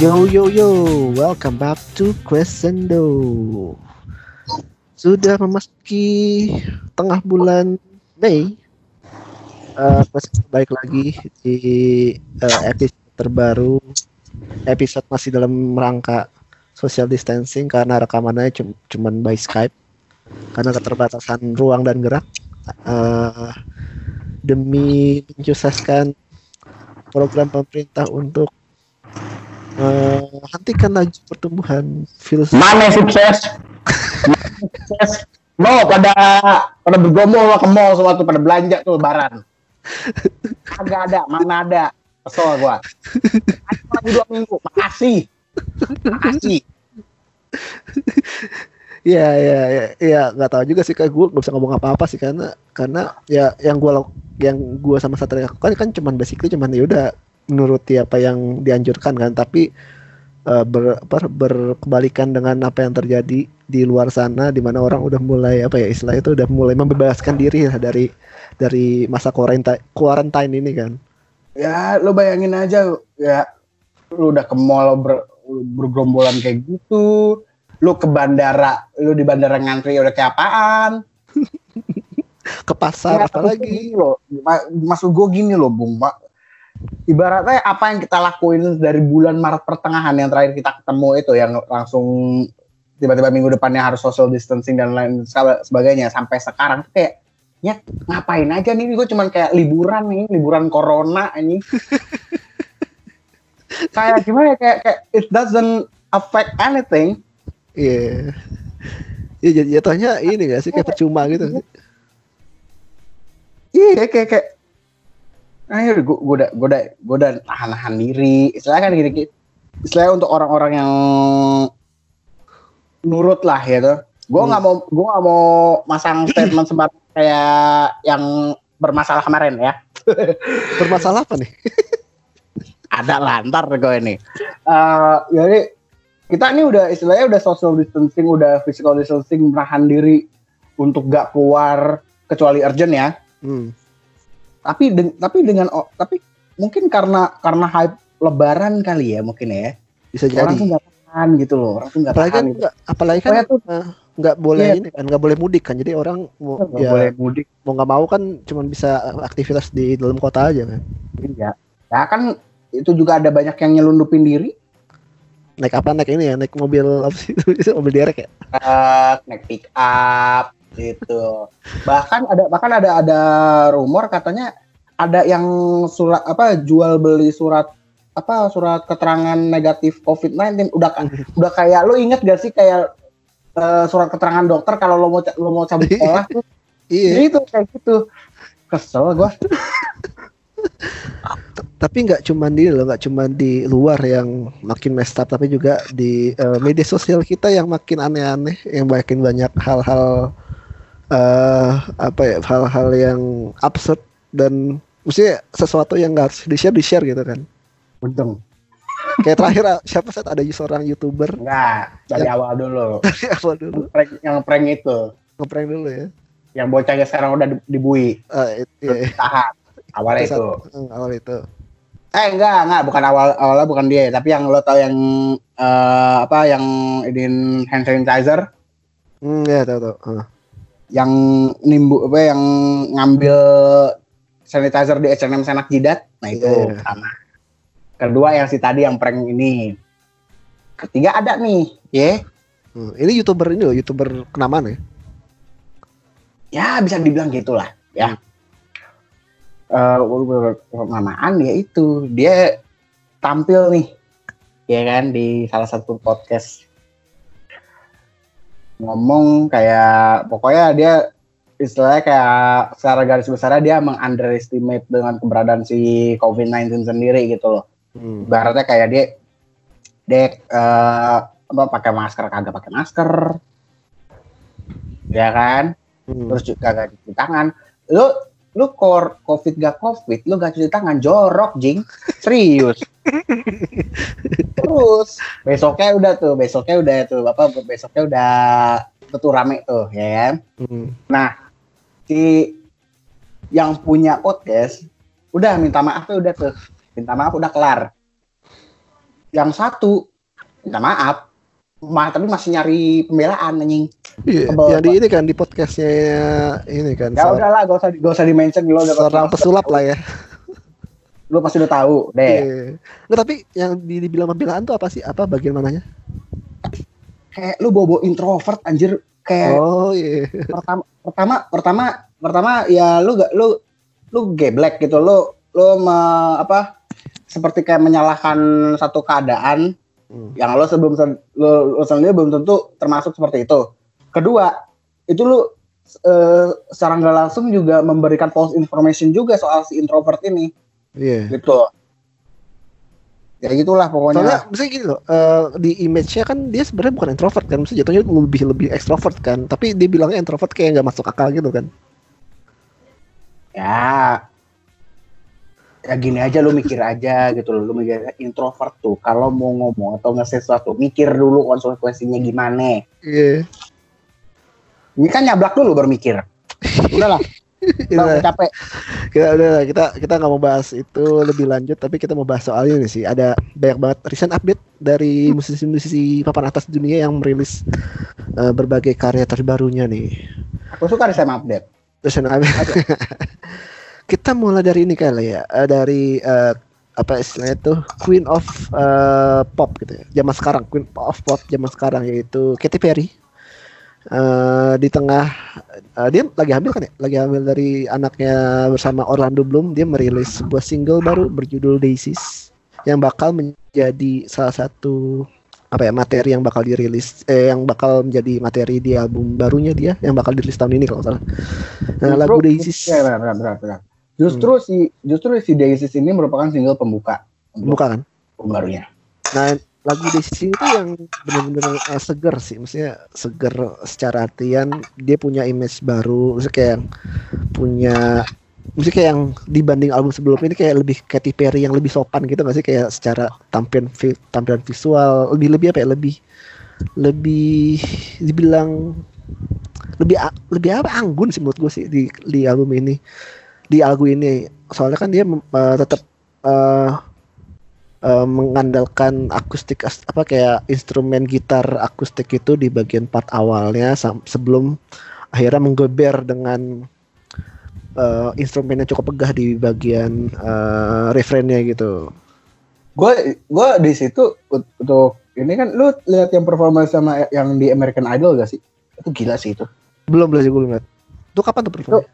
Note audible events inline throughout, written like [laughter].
Yo yo yo, welcome back to Crescendo. Sudah memasuki tengah bulan Mei. Uh, baik lagi di uh, episode terbaru. Episode masih dalam rangka social distancing karena rekamannya cum cuman by Skype karena keterbatasan ruang dan gerak. Uh, demi mensukseskan program pemerintah untuk uh, hentikan laju pertumbuhan virus. Mana sukses? sukses. No, pada pada bergomol ke mall semua tuh pada belanja tuh lebaran. Agak ada, mana ada. Kesel gua. Lagi dua minggu, makasih. Makasih. Iya, iya, iya, iya, nggak tahu juga sih kayak gue nggak bisa ngomong apa-apa sih karena karena ya yang gue yang gue sama Satria lakukan kan cuman basically cuman ya udah menuruti apa yang dianjurkan kan tapi uh, ber, ber, berkebalikan dengan apa yang terjadi di luar sana di mana orang udah mulai apa ya istilah itu udah mulai membebaskan diri lah dari dari masa quarantine quarantine ini kan. Ya lo bayangin aja ya lu udah ke mall ber, bergerombolan kayak gitu lu ke bandara lu di bandara ngantri udah kayak apaan? [laughs] Ke pasar ya, apalagi? lo maksud gue gini loh bung pak ibaratnya apa yang kita lakuin dari bulan Maret pertengahan yang terakhir kita ketemu itu yang langsung tiba-tiba minggu depannya harus social distancing dan lain sebagainya. Sampai sekarang tuh kayak ya ngapain aja nih? Gue cuman kayak liburan nih liburan corona ini. [laughs] Kayak gimana ya? Kayak, kayak it doesn't affect anything. Iya. Yeah. ya jatuhnya ini gak sih? Kayak percuma gitu. iya kayak kayak akhir gue gue udah gue udah gue udah nahan-nahan diri. Istilahnya kan gini istilahnya untuk orang-orang yang nurut lah ya tuh gue nggak hmm. mau gue nggak mau masang statement [clears throat] sembar kayak yang bermasalah kemarin ya. [laughs] Bermasalah apa nih? [laughs] Ada lantar gue ini. Uh, jadi kita ini udah istilahnya udah social distancing udah physical distancing menahan diri untuk gak keluar kecuali urgent ya. Hmm tapi de tapi dengan oh, tapi mungkin karena karena hype lebaran kali ya mungkin ya. Bisa jadi. Orang tuh nggak tahan gitu loh orang tuh nggak apalagi tahan kan, gitu. apalagi kan tuh nggak boleh iya. ini kan nggak boleh mudik kan. Jadi orang mau gak ya, boleh mudik. mau nggak mau kan cuma bisa aktivitas di dalam kota aja kan. Iya. Ya kan itu juga ada banyak yang nyelundupin diri. Naik apa? Naik ini ya naik mobil apa sih? [laughs] Mobil derek ya? Uh, naik pick up gitu. Bahkan ada bahkan ada ada rumor katanya ada yang surat apa jual beli surat apa surat keterangan negatif COVID-19 udah [laughs] udah kayak lo inget gak sih kayak uh, surat keterangan dokter kalau lo mau lo mau cabut sekolah tuh? Iya. Itu kayak gitu. Kesel gua. Tapi nggak cuma di lo nggak cuma di luar yang makin messed up tapi juga di uh, media sosial kita yang makin aneh-aneh yang makin banyak hal-hal uh, apa ya hal-hal yang absurd dan mesti sesuatu yang nggak harus di share di share gitu kan. Untung. Kayak terakhir ah, siapa saat ada seorang youtuber? Enggak dari yang, awal dulu. [laughs] Dari awal dulu. Prank, yang prank itu. Ngeprank dulu ya. Yang bocahnya sekarang udah dibui. Uh, it, iya. tahan awal itu, itu. Hmm, awal itu. Eh enggak enggak bukan awal awalnya bukan dia. Tapi yang lo tau yang uh, apa yang ini hand sanitizer? Hmm ya tahu tahu uh yang nimbu apa yang ngambil sanitizer di H&M Senak Jidat. Nah itu yeah. pertama. Kedua yang si tadi yang prank ini. Ketiga ada nih ya yeah. hmm, ini youtuber ini loh youtuber kenamaan ya? Ya bisa dibilang gitulah ya. Uh, kenamaan ya itu. Dia tampil nih ya kan di salah satu podcast ngomong kayak pokoknya dia istilahnya kayak secara garis besarnya dia mengunderestimate dengan keberadaan si COVID-19 sendiri gitu loh. Hmm. Baratnya kayak dia dia uh, apa pakai masker kagak pakai masker. Ya kan? Hmm. Terus juga kagak cuci tangan. Lu lu kor covid gak covid lu gak cuci tangan jorok jing. Serius. Terus besoknya udah tuh besoknya udah tuh bapak besoknya udah betul rame tuh ya kan? Hmm. nah si yang punya podcast udah minta maaf tuh udah tuh. Minta maaf udah kelar. Yang satu minta maaf. Ma, tapi masih nyari pembelaan anjing Iya, yang di ini kan di podcastnya ini kan. ya udahlah gak usah gak usah di mention lo udah seorang pesulap lah ya. lo pasti udah tahu deh Iya. Nggak, tapi yang di- dibilang pembelaan tuh apa sih? Apa bagian mananya? kayak lu bobo introvert anjir kayak Oh iya. pertama pertama pertama pertama ya lu gak lu lu geblek gitu lu lu me- apa seperti kayak menyalahkan satu keadaan Hmm. yang lo sebelum lo, lo sendiri belum tentu termasuk seperti itu kedua itu lu eh, secara nggak langsung juga memberikan false information juga soal si introvert ini Iya. gitu ya gitulah Soalnya pokoknya misalnya gini loh, eh, di image-nya kan dia sebenarnya bukan introvert kan, misalnya jatuhnya lebih lebih ekstrovert kan, tapi dia bilangnya introvert kayak nggak masuk akal gitu kan. ya ya gini aja lu mikir [laughs] aja gitu loh lu mikir introvert tuh kalau mau ngomong atau nge sesuatu mikir dulu konsekuensinya gimana Iya. Ini kan nyablak dulu bermikir udahlah [laughs] udah Kita, capek kita udah kita kita nggak mau bahas itu lebih lanjut, tapi kita mau bahas soal ini sih. Ada banyak banget recent update dari musisi-musisi papan atas dunia yang merilis eh, berbagai karya terbarunya nih. aku suka nih sama update Recent update. [laughs] kita mulai dari ini kali ya, eh, dari eh, apa istilahnya tuh Queen of eh, Pop gitu ya. Zaman sekarang Queen of Pop zaman sekarang yaitu Katy Perry. Eh, di tengah eh, dia lagi hamil kan ya? Lagi hamil dari anaknya bersama Orlando Bloom, dia merilis sebuah single baru berjudul Daisies yang bakal menjadi salah satu apa ya materi yang bakal dirilis eh yang bakal menjadi materi di album barunya dia yang bakal dirilis tahun ini kalau salah. Nah, lagu Daisies ya, benar, benar, benar, benar. justru Hmm. si justru si Daisies ini merupakan single pembuka untuk buka kan? barunya Nah, lagu Daisies itu yang benar-benar eh, seger sih, maksudnya seger secara artian dia punya image baru, maksudnya kayak yang punya maksudnya kayak yang dibanding album sebelumnya ini kayak lebih Katy Perry yang lebih sopan gitu nggak sih? Kayak secara tampilan tampilan visual lebih lebih apa ya? Lebih lebih dibilang lebih lebih apa? Anggun sih menurut gue sih di di album ini di album ini. Soalnya kan dia mem- eh, tetap eh, eh, mengandalkan akustik apa kayak instrumen gitar akustik itu di bagian part awalnya sebelum akhirnya menggeber dengan eh, instrumen yang cukup pegah di bagian eh, refrainnya gitu. gue gue di situ untuk ini kan lu lihat yang performa sama yang di American Idol gak sih itu gila sih itu Belum belum sih gue lihat. Itu kapan tuh performnya?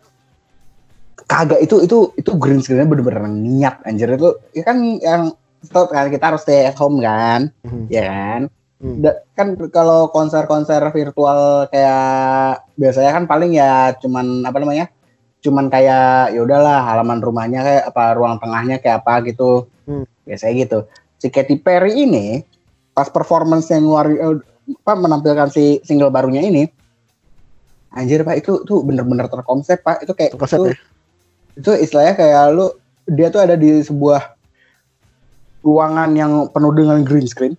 kagak itu itu itu green screennya bener-bener niat anjir itu ya kan yang stop kan kita harus stay at home kan Mhm. ya kan Hmm. Da- kan kalau konser-konser virtual kayak biasanya kan paling ya cuman apa namanya cuman kayak ya udahlah halaman rumahnya kayak apa ruang tengahnya kayak apa gitu Hmm. biasanya gitu si Katy Perry ini pas performance yang luar eh, apa menampilkan si single barunya ini anjir pak itu tuh bener-bener terkonsep pak itu kayak Konsep itu, ya? itu istilahnya kayak lu dia tuh ada di sebuah ruangan yang penuh dengan green screen.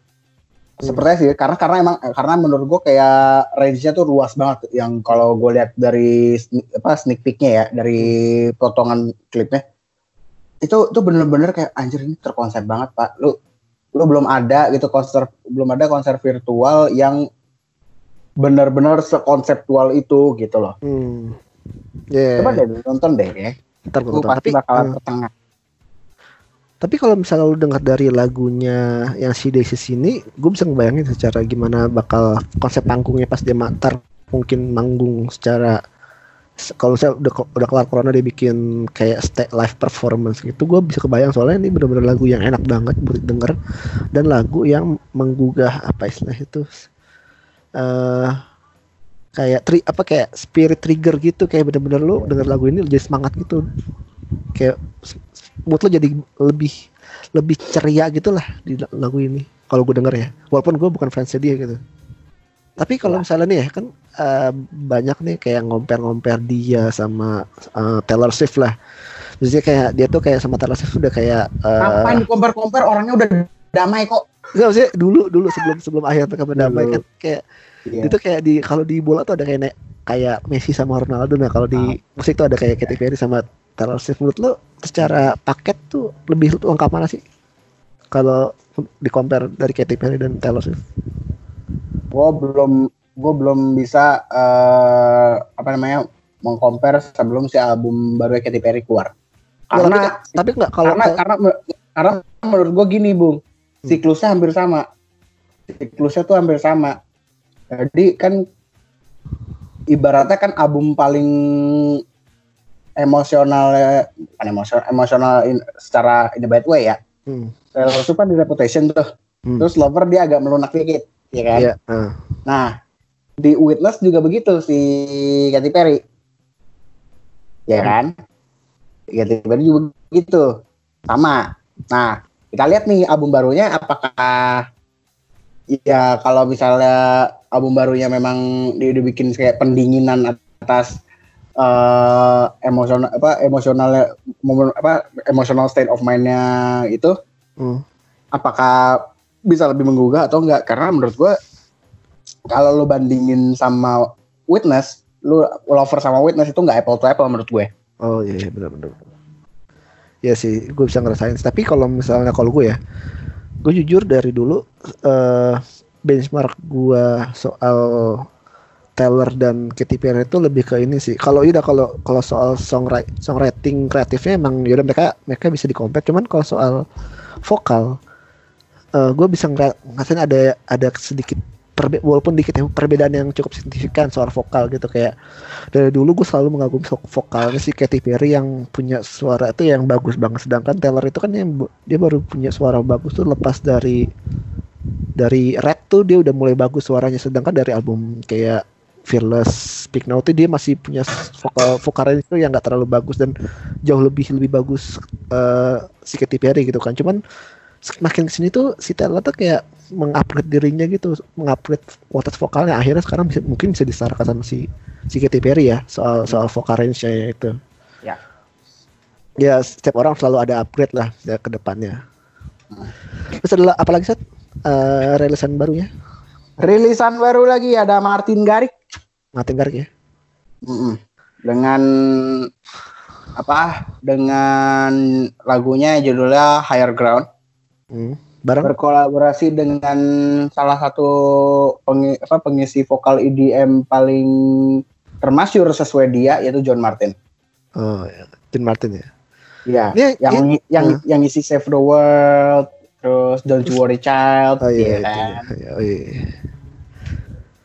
Hmm. sepertinya sih karena karena emang karena menurut gue kayak range-nya tuh luas banget. Yang kalau gue lihat dari apa sneak peek-nya ya dari potongan klipnya itu tuh bener-bener kayak anjir ini terkonsep banget pak. Lu lu belum ada gitu konser belum ada konser virtual yang bener-bener sekonseptual itu gitu loh. Hmm. Ya. coba deh nonton deh ya. Ntar gue pasti Tapi, bakalan eh, ke tengah tapi kalau misalnya lu dengar dari lagunya yang si Daisies ini, gue bisa ngebayangin secara gimana bakal konsep panggungnya pas dia matar mungkin manggung secara se- kalau saya udah udah kelar corona dia bikin kayak stay live performance gitu gue bisa kebayang soalnya ini bener-bener lagu yang enak banget buat denger dan lagu yang menggugah apa istilah itu eh kayak tri apa kayak spirit trigger gitu kayak bener-bener lu denger lagu ini jadi semangat gitu. Kayak mood lo jadi lebih lebih ceria gitu lah di la- lagu ini kalau gue denger ya. Walaupun gue bukan fansnya dia gitu. Tapi kalau misalnya nih ya kan eh, banyak nih kayak ngomper-ngomper dia sama eh, Taylor Swift lah. Maksudnya kayak dia tuh kayak sama Taylor Swift udah kayak eh, ngapain compare-compare orangnya udah damai kok. Enggak maksudnya dulu dulu sebelum sebelum akhir mereka berdamai kan kayak Iya. itu kayak di kalau di bola tuh ada kayak kayak Messi sama Ronaldo. Nah kalau di musik tuh ada kayak Katy Perry sama Taylor Swift. Menurut lo secara paket tuh lebih lengkap mana sih? kalau di compare dari Katy Perry dan Taylor Swift? Gue belum gue belum bisa uh, apa namanya mengcompare sebelum si album baru Katy Perry keluar. Karena tapi, tapi nggak kalau karena, karena karena menurut gue gini bung hmm. siklusnya hampir sama siklusnya tuh hampir sama jadi kan ibaratnya kan album paling emosional kan emosional emosional in, secara in a bad way ya hmm. Taylor Swift kan di Reputation tuh hmm. terus Lover dia agak melunak dikit ya kan yeah. uh. nah di Witness juga begitu si Katy Perry ya hmm. kan Katy Perry juga begitu sama nah kita lihat nih album barunya apakah ya kalau misalnya album barunya memang dia udah bikin kayak pendinginan atas uh, emosional apa emosional apa emosional state of mindnya itu hmm. apakah bisa lebih menggugah atau enggak? Karena menurut gue kalau lo bandingin sama Witness lu lover sama Witness itu enggak apple to apple menurut gue. Oh iya, iya benar benar ya sih gue bisa ngerasain. Tapi kalau misalnya kalau gue ya gue jujur dari dulu uh, benchmark gue soal Taylor dan Katy Perry itu lebih ke ini sih. Kalau iya kalau kalau soal songwriting songwriting kreatifnya emang yaudah mereka mereka bisa dikompet. Cuman kalau soal vokal, uh, eh, gue bisa ngasih ada ada sedikit perbe walaupun dikit ya perbedaan yang cukup signifikan soal vokal gitu kayak dari dulu gue selalu mengagumi vokalnya si Katy Perry yang punya suara itu yang bagus banget sedangkan Taylor itu kan yang dia baru punya suara bagus tuh lepas dari dari Red tuh dia udah mulai bagus suaranya sedangkan dari album kayak Fearless, Speak Now itu dia masih punya vokal vokalnya itu yang nggak terlalu bagus dan jauh lebih lebih bagus uh, si Katy Perry gitu kan. Cuman makin ke sini tuh si Taylor tuh kayak mengupgrade dirinya gitu, mengupgrade kualitas vokalnya. Akhirnya sekarang bisa, mungkin bisa disetarakan sama si si Katy Perry ya soal soal vokal range-nya itu. Ya. Ya setiap orang selalu ada upgrade lah ya ke depannya. Hmm. Terus adalah apalagi set uh, rilisan barunya? Rilisan baru lagi ada Martin Garrix. Garrix ya. Mm -mm. Dengan apa? Dengan lagunya judulnya Higher Ground. Hmm. Bareng? Berkolaborasi dengan salah satu pengi, apa, pengisi vokal EDM paling termasyur sesuai dia yaitu John Martin. Oh, ya. John Martin ya. Iya, yang ya, yang uh. yang isi Save the World, terus Don't You Worry Child oh, iya, ya kan? iya, oh, iya.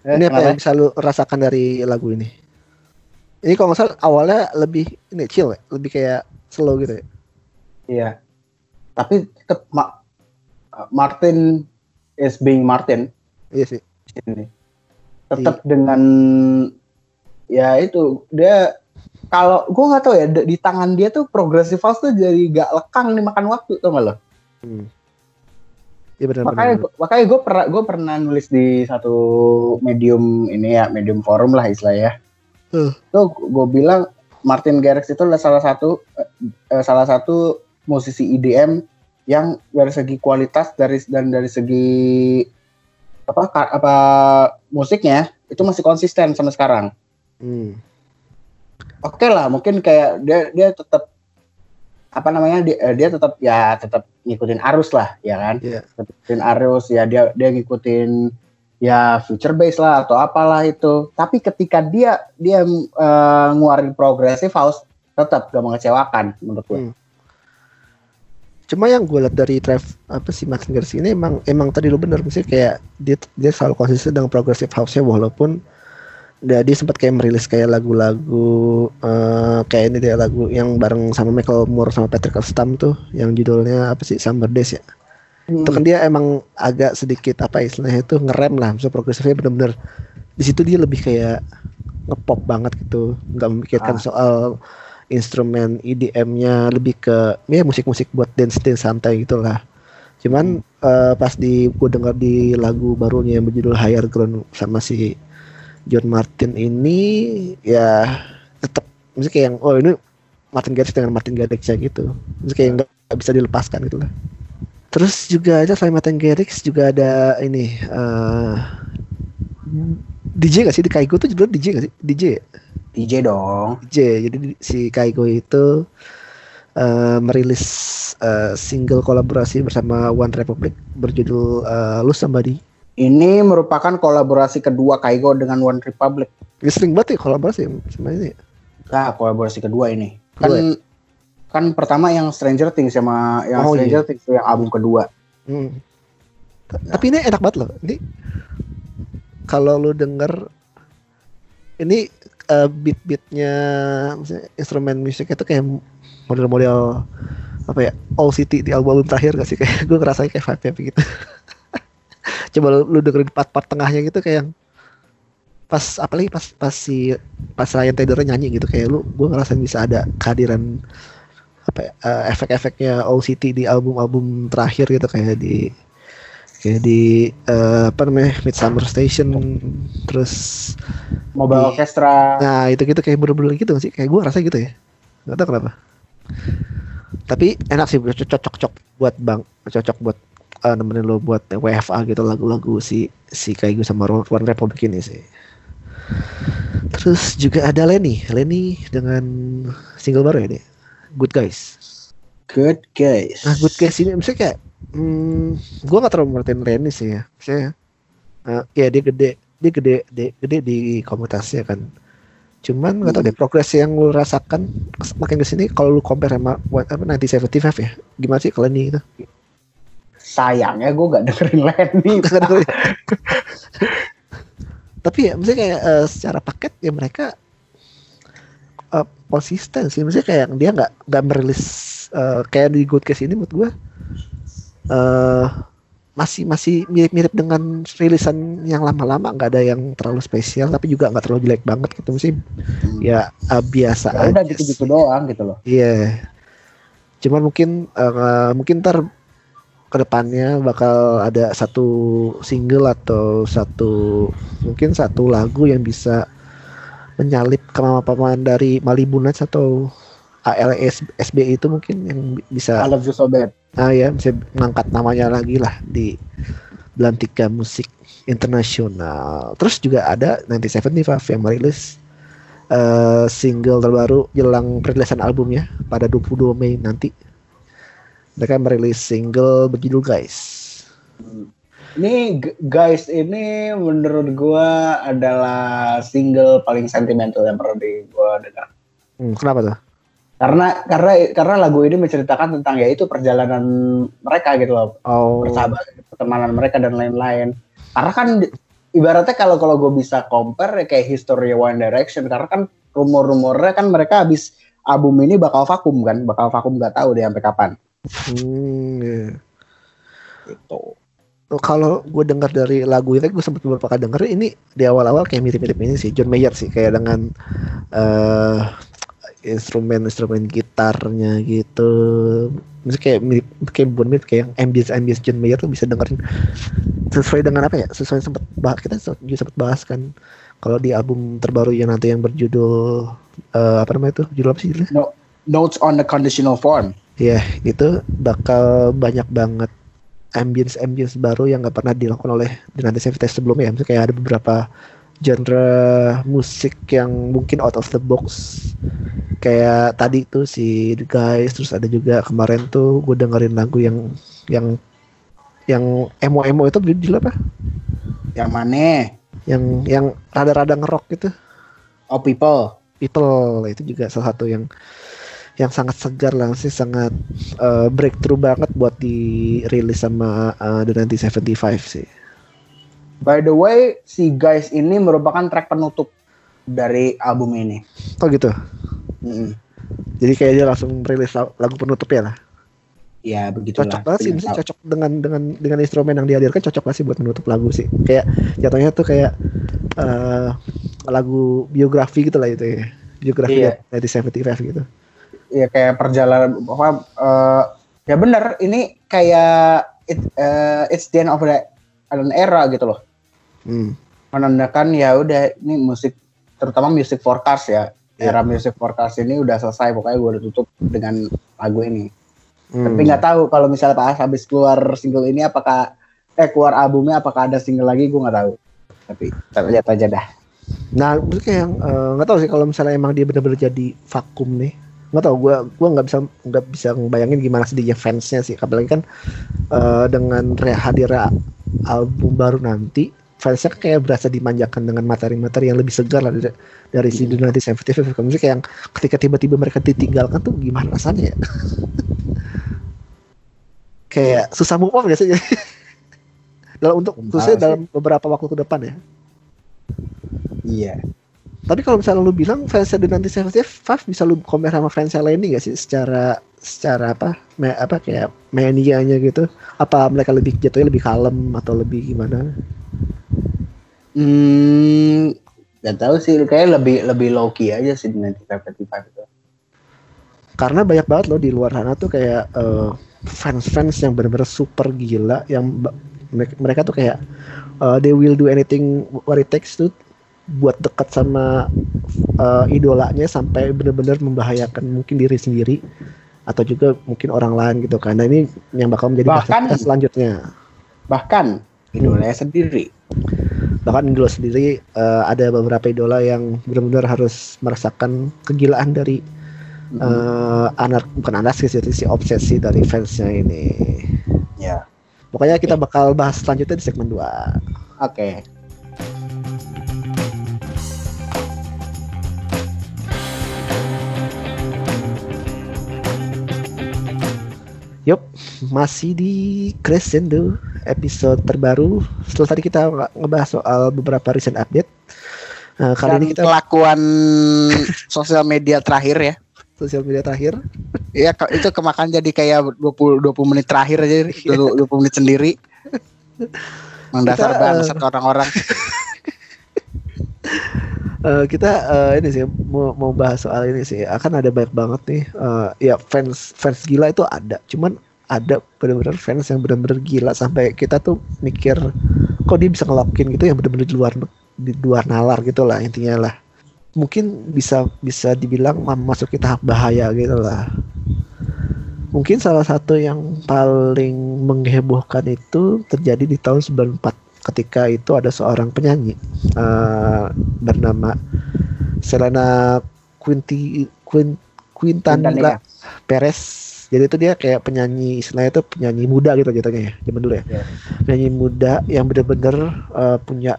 Eh, ini apa yang bisa lu rasakan dari lagu ini? Ini kalau nggak salah awalnya lebih ini chill ya? Lebih kayak slow gitu ya? Iya. Tapi tetap Ma Martin is being Martin. Iya sih. Ini. Tetap iya. dengan ya itu dia kalau gue nggak tahu ya di tangan dia tuh progressive house tuh jadi gak lekang nih makan waktu tuh malah hmm. Iya benar. Makanya benar. makanya gue pernah gue pernah nulis di satu medium ini ya medium forum lah istilahnya. Uh. Tuh gue bilang Martin Garrix itu adalah salah satu uh, salah satu musisi EDM yang dari segi kualitas dari dan dari segi apa apa musiknya itu masih konsisten sampai sekarang. Hmm. Oke okay lah, mungkin kayak dia dia tetap apa namanya dia, eh, dia tetap ya tetap ngikutin arus lah ya kan yeah. ngikutin arus ya dia dia ngikutin ya future base lah atau apalah itu tapi ketika dia dia uh, nguarin progressive house tetap gak mengecewakan menurut gue hmm. cuma yang gue lihat dari drive apa sih Martin Garrix ini emang emang tadi lo bener mesti kayak dia dia selalu konsisten dengan progressive house-nya walaupun dia sempat kayak merilis kayak lagu-lagu uh, kayak ini dia lagu yang bareng sama Michael Moore sama Patrick Elstam tuh yang judulnya apa sih Summer Days ya hmm. itu kan dia emang agak sedikit apa istilahnya itu ngerem lah so progresifnya bener-bener di situ dia lebih kayak ngepop banget gitu nggak memikirkan ah. soal instrumen EDM-nya lebih ke ya musik-musik buat dance dance santai gitulah cuman hmm. uh, pas di gue denger di lagu barunya yang berjudul Higher Ground sama si John Martin ini ya tetap misalnya kayak yang oh ini Martin Garrix dengan Martin Garrix ya gitu. Misalnya kayak nggak bisa dilepaskan gitu lah. Terus juga ada selain Martin Garrix juga ada ini uh, eh, DJ gak sih? Di Kaigo tuh juga DJ gak sih? DJ DJ dong. DJ jadi si Kaigo itu uh, merilis uh, single kolaborasi bersama One Republic berjudul uh, Lose Somebody. Ini merupakan kolaborasi kedua Kaigo dengan One Republic. Ya, sering banget ya kolaborasi sama ini. Nah, kolaborasi kedua ini. Kan kedua. kan pertama yang Stranger Things sama yang oh, Stranger iya. Things yang album kedua. Hmm. Tapi ini enak banget loh. Ini kalau lu denger ini uh, beat-beatnya instrumen musik itu kayak model-model apa ya All City di album, album terakhir gak sih [laughs] kayak gue ngerasain kayak vibe gitu [laughs] coba lu, lu dengerin part-part tengahnya gitu kayak yang pas apalagi pas pas si pas Ryan Tedder nyanyi gitu kayak lu gue ngerasain bisa ada kehadiran apa ya, uh, efek-efeknya OCT di album-album terakhir gitu kayak di kayak di uh, apa namanya Midsummer Station terus Mobile di, Orchestra. Nah itu gitu kayak bener-bener gitu sih? Kayak gue rasa gitu ya. Nggak tahu kenapa. Tapi enak sih cocok-cocok buat bang cocok buat uh, nemenin lo buat WFA gitu lagu-lagu si si gue sama One Republic ini sih. Terus juga ada Lenny, Lenny dengan single baru ya Good Guys. Good Guys. Nah Good Guys ini misalnya kayak, hmm, gue gak terlalu merhatiin Lenny sih ya. Misalnya, uh, ya dia gede, dia gede, gede, gede di komunitasnya kan. Cuman hmm. tau deh progres yang lu rasakan makin ke sini kalau lu compare sama apa 1975 ya, gimana sih kalau ini itu? Sayangnya gue gak dengerin Lenny. Tapi ya misalnya kayak uh, secara paket ya mereka uh, konsisten sih. Misalnya kayak dia nggak nggak merilis uh, kayak di Good Case ini menurut gue uh, masih masih mirip-mirip dengan rilisan yang lama-lama. Nggak ada yang terlalu spesial tapi juga nggak terlalu jelek banget gitu. Sih hmm. ya uh, biasa ya, aja udah gitu-gitu doang gitu loh. Iya. Yeah. cuman mungkin uh, mungkin ntar ke depannya bakal ada satu single atau satu mungkin satu lagu yang bisa menyalip kemampuan dari Malibu Nights atau ALS SB itu mungkin yang bisa I love you so bad. Ah ya bisa mengangkat namanya lagi lah di Belantika musik internasional. Terus juga ada 1975 yang merilis uh, single terbaru jelang perilisan albumnya pada 22 Mei nanti mereka merilis single berjudul Guys. Ini Guys ini menurut gua adalah single paling sentimental yang pernah di gua dengar. Hmm, kenapa tuh? Karena karena karena lagu ini menceritakan tentang ya itu perjalanan mereka gitu loh. Oh. Persahabatan, pertemanan mereka dan lain-lain. Karena kan ibaratnya kalau kalau gue bisa compare ya kayak history One Direction karena kan rumor-rumornya kan mereka habis album ini bakal vakum kan, bakal vakum nggak tahu deh sampai kapan. Hmm, yeah. Itu. Kalau gue dengar dari lagu itu, gue sempat beberapa kali denger ini di awal-awal kayak mirip-mirip ini sih, John Mayer sih, kayak dengan uh, instrumen-instrumen gitarnya gitu. Misalnya kayak mirip, kayak bukan mirip kayak ambience ambience John Mayer tuh bisa dengerin sesuai dengan apa ya? Sesuai sempat bahas kita juga sempat bahas kan kalau di album terbaru yang nanti yang berjudul uh, apa namanya itu judul apa sih judulnya? No, Notes on the Conditional Form ya itu bakal banyak banget ambience ambience baru yang nggak pernah dilakukan oleh Dinante Test sebelumnya. Misalnya kayak ada beberapa genre musik yang mungkin out of the box. Kayak tadi tuh si The Guys terus ada juga kemarin tuh gue dengerin lagu yang yang yang emo emo itu judul apa? Yang mana? Yang yang rada-rada ngerok gitu. Oh people. People itu juga salah satu yang yang sangat segar lah sih sangat uh, breakthrough banget buat dirilis sama uh, The 1975 sih. By the way, si guys ini merupakan track penutup dari album ini. Oh gitu. Mm. Jadi kayak dia langsung rilis lagu penutup ya lah. Ya begitu Cocok banget sih, cocok dengan dengan dengan instrumen yang dihadirkan cocok banget sih buat menutup lagu sih. Kayak jatuhnya tuh kayak uh, lagu biografi gitu lah itu ya. Biografi iya. dari 75 gitu ya kayak perjalanan apa uh, ya benar ini kayak it, uh, it's the end of the an era gitu loh hmm. menandakan ya udah ini musik terutama musik forecast ya yeah. era musik forecast ini udah selesai pokoknya gue udah tutup dengan lagu ini hmm. tapi nggak tahu kalau misalnya pas habis keluar single ini apakah eh keluar albumnya apakah ada single lagi gue nggak tahu tapi kita lihat aja dah nah kayak yang eh, nggak uh, tahu sih kalau misalnya emang dia benar-benar jadi vakum nih nggak tau gue gue nggak bisa nggak bisa ngebayangin gimana sedihnya fansnya sih. Apalagi kan uh, dengan hadir album baru nanti fansnya kayak berasa dimanjakan dengan materi-materi yang lebih segar lah dari, dari si hmm. nanti sensitif musik yang ketika tiba-tiba mereka ditinggalkan tuh gimana rasanya ya? [laughs] Kayak susah move on biasanya [laughs] dalam untuk khususnya dalam beberapa waktu ke depan ya. Iya tapi kalau misalnya lu bilang fansnya The 1975 bisa lu compare sama fansnya lainnya gak sih? Secara secara apa? Me, apa kayak manianya gitu. Apa mereka lebih jatuhnya lebih kalem atau lebih gimana? Hmm gak tahu sih. Kayak lebih lebih low key aja sih The 1975 itu. Karena banyak banget loh di luar sana tuh kayak uh, fans-fans yang benar-benar super gila yang mereka tuh kayak uh, they will do anything what it takes to buat dekat sama uh, idolanya sampai benar-benar membahayakan mungkin diri sendiri atau juga mungkin orang lain gitu kan. Nah ini yang bakal menjadi bahkan kita selanjutnya. Bahkan idolanya hmm. sendiri. Bahkan idola sendiri uh, ada beberapa idola yang benar-benar harus merasakan kegilaan dari hmm. uh, anar bukan anarkis itu si obsesi dari fansnya ini. Ya. Pokoknya kita bakal bahas selanjutnya di segmen 2. Oke. Okay. Yup, masih di Crescendo episode terbaru. Setelah tadi kita ngebahas soal beberapa recent update. Nah, kali Dan ini kita kelakuan [laughs] sosial media terakhir ya. Sosial media terakhir. Iya, itu kemakan jadi kayak 20 20 menit terakhir aja, 20, 20 menit sendiri. Mendasar banget uh, orang-orang. [laughs] uh, kita uh, ini sih mau mau bahas soal ini sih. Akan ada banyak banget nih. Uh, ya fans fans gila itu ada. Cuman ada benar-benar fans yang benar-benar gila sampai kita tuh mikir kok dia bisa ngelokin gitu yang benar-benar di luar di luar nalar gitu lah intinya lah. Mungkin bisa bisa dibilang masuk kita bahaya gitu lah. Mungkin salah satu yang paling menghebohkan itu terjadi di tahun 94 ketika itu ada seorang penyanyi uh, bernama Selena Quinti Quint, Quintanilla Perez. Jadi itu dia kayak penyanyi istilahnya itu penyanyi muda gitu jatuhnya ya, zaman dulu ya. Yeah. Penyanyi muda yang benar-benar uh, punya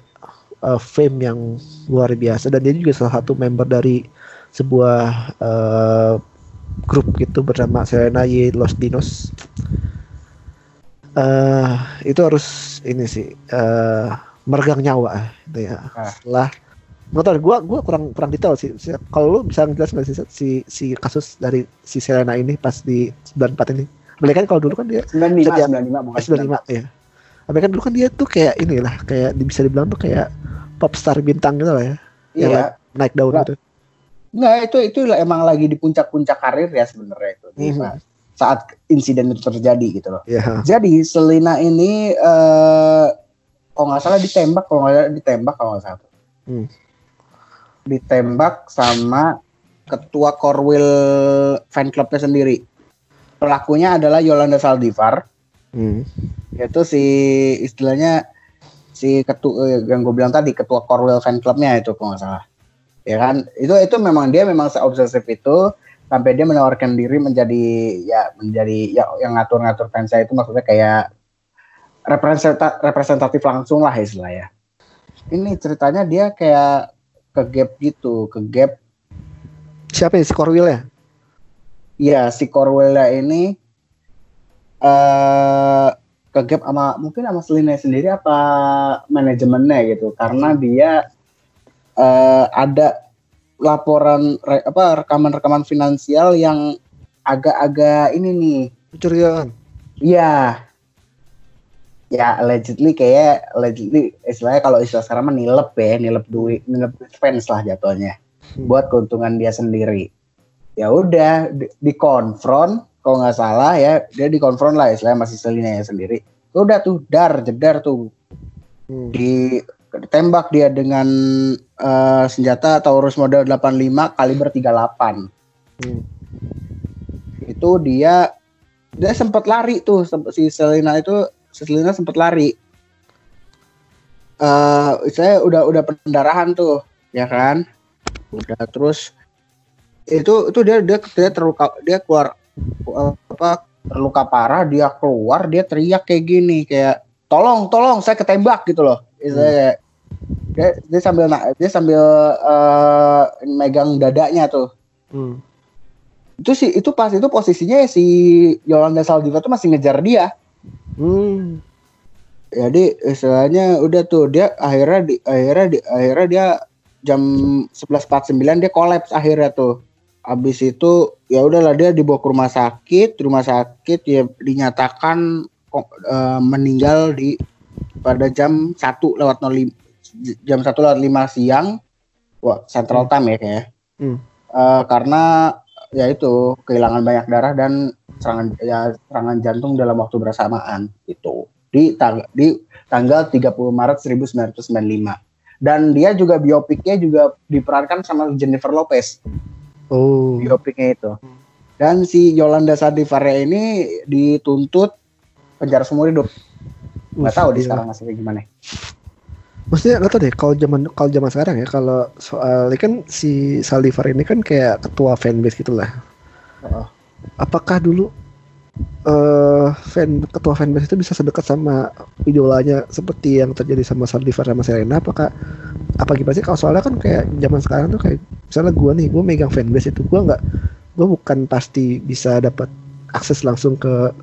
uh, fame yang luar biasa dan dia juga salah satu member dari sebuah uh, grup gitu bernama Selena Y Los Dinos uh, itu harus ini sih uh, meregang nyawa gitu ya. Ah. Setelah nggak tahu gue gue kurang kurang detail sih. Kalau lu bisa ngejelasin sih si si kasus dari si Selena ini pas di 94 ini. Mereka kan kalau dulu kan dia 95 dia, 95 bukan 95 ya. Tapi kan dulu kan dia tuh kayak inilah kayak bisa dibilang tuh kayak pop star bintang gitu lah ya. Iya. Yang naik daun gitu. Enggak, itu itu emang lagi di puncak-puncak karir ya sebenarnya itu. Mm -hmm saat insiden itu terjadi gitu loh. Yeah. Jadi Selina ini uh, kalau nggak salah ditembak, kalau nggak salah ditembak kalau nggak salah. Hmm. Ditembak sama ketua Corwil fan clubnya sendiri. Pelakunya adalah Yolanda Saldivar. Hmm. Yaitu si istilahnya si ketua yang gue bilang tadi ketua Corwil fan clubnya itu kalau nggak salah. Ya kan? Itu itu memang dia memang seobsesif itu sampai dia menawarkan diri menjadi ya menjadi ya yang ngatur-ngatur fans saya itu maksudnya kayak representatif, representatif langsung lah istilah ya. Ini ceritanya dia kayak ke gap gitu, ke gap. Siapa ya si Corwell ya? Iya si Corwell ini uh, ke gap sama mungkin sama Selina sendiri apa manajemennya gitu karena dia uh, ada laporan re, apa rekaman-rekaman finansial yang agak-agak ini nih kecurigaan. Iya. Ya allegedly kayak allegedly istilahnya kalau istilah sekarang menilep ya, nilep duit, nilep fans lah jatuhnya. Hmm. Buat keuntungan dia sendiri. Ya udah di, dikonfront kalau nggak salah ya, dia dikonfront lah istilahnya masih Selina ya sendiri. Udah tuh dar jedar tuh. Hmm. Di ditembak dia dengan uh, senjata Taurus model 85 kaliber 38. Hmm. Itu dia dia sempat lari tuh si Selina itu si Selina sempat lari. Uh, saya udah udah pendarahan tuh, ya kan? Udah terus itu itu dia dia dia terluka dia keluar apa terluka parah dia keluar dia teriak kayak gini kayak tolong tolong saya ketembak gitu loh hmm. Dia dia sambil dia sambil uh, megang dadanya tuh hmm. itu sih itu pas itu posisinya si Yolanda Saldiva tuh masih ngejar dia hmm. jadi istilahnya udah tuh dia akhirnya di akhirnya di akhirnya dia jam 11.49 dia kolaps akhirnya tuh Abis itu ya udahlah dia dibawa ke rumah sakit, rumah sakit ya dinyatakan uh, meninggal di pada jam 1 lewat 05 jam 1 lewat 5 siang. Wah, Central hmm. Time ya kayaknya. Hmm. Uh, karena ya itu kehilangan banyak darah dan serangan ya serangan jantung dalam waktu bersamaan itu di tang di tanggal 30 Maret 1995 dan dia juga biopiknya juga diperankan sama Jennifer Lopez Oh. Biopiknya itu. Dan si Yolanda Sadivaria ini dituntut penjara seumur hidup. Gak tahu di sekarang masih gimana. Maksudnya gak tau deh kalau zaman kalau zaman sekarang ya kalau soal ini kan si Saldivar ini kan kayak ketua fanbase gitulah. Apakah dulu uh, fan ketua fanbase itu bisa sedekat sama idolanya seperti yang terjadi sama Saldivar sama Serena? Apakah apa gimana sih? Kalau soalnya kan kayak zaman sekarang tuh kayak misalnya gue nih gue megang fanbase itu gue nggak gue bukan pasti bisa dapat akses langsung ke